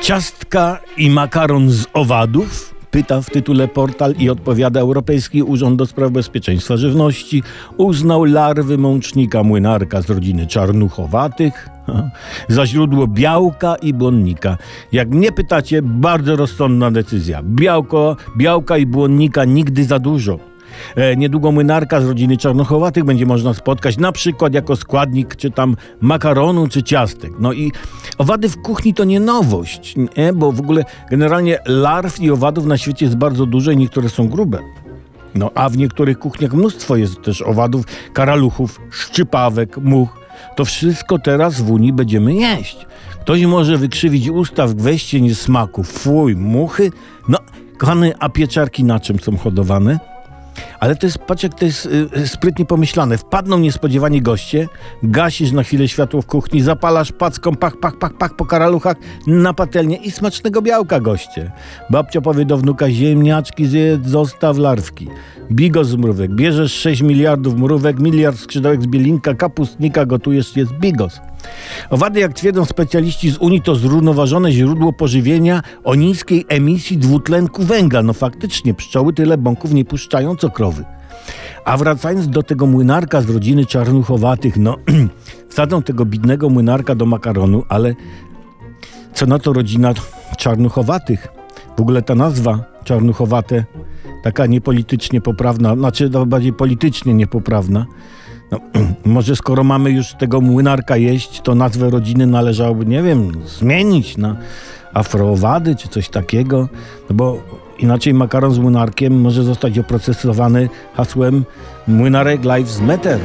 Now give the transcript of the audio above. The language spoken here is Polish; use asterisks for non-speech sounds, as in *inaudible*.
Ciastka i makaron z owadów? Pyta w tytule portal i odpowiada Europejski Urząd do Spraw Bezpieczeństwa Żywności. Uznał larwy mącznika młynarka z rodziny czarnuchowatych za źródło białka i błonnika. Jak mnie pytacie, bardzo rozsądna decyzja. Białko, białka i błonnika nigdy za dużo. E, niedługo młynarka z rodziny czarnochowatych będzie można spotkać na przykład jako składnik czy tam makaronu czy ciastek. No i owady w kuchni to nie nowość, nie? bo w ogóle generalnie larw i owadów na świecie jest bardzo dużo i niektóre są grube. No a w niektórych kuchniach mnóstwo jest też owadów, karaluchów, szczypawek, much. To wszystko teraz w Unii będziemy jeść. Ktoś może wykrzywić usta w gwieździe niesmaku. Fuj, muchy. No, kochany, a pieczarki na czym są hodowane? Ale to jest, patrz jak to jest y, sprytnie pomyślane. Wpadną niespodziewanie goście, gasisz na chwilę światło w kuchni, zapalasz packą, pach, pach, pach, pach po karaluchach na patelnię i smacznego białka goście. Babcia powie do wnuka, ziemniaczki zjedz, zostaw larwki. Bigos z mrówek. Bierzesz 6 miliardów mrówek, miliard skrzydełek z bielinka, kapustnika, gotujesz, jest bigos. Owady, jak twierdzą specjaliści z Unii, to zrównoważone źródło pożywienia o niskiej emisji dwutlenku węgla. No faktycznie, pszczoły tyle bąków nie puszczają co krowy. A wracając do tego młynarka z rodziny czarnuchowatych, no *clears throat* wsadzą tego bidnego młynarka do makaronu, ale co na to rodzina czarnuchowatych? W ogóle ta nazwa czarnuchowate, taka niepolitycznie poprawna, znaczy bardziej politycznie niepoprawna, no, *clears throat* może skoro mamy już tego młynarka jeść, to nazwę rodziny należałoby, nie wiem, zmienić na afroowady czy coś takiego, no bo inaczej makaron z młynarkiem może zostać oprocesowany hasłem Młynarek Lives Matter.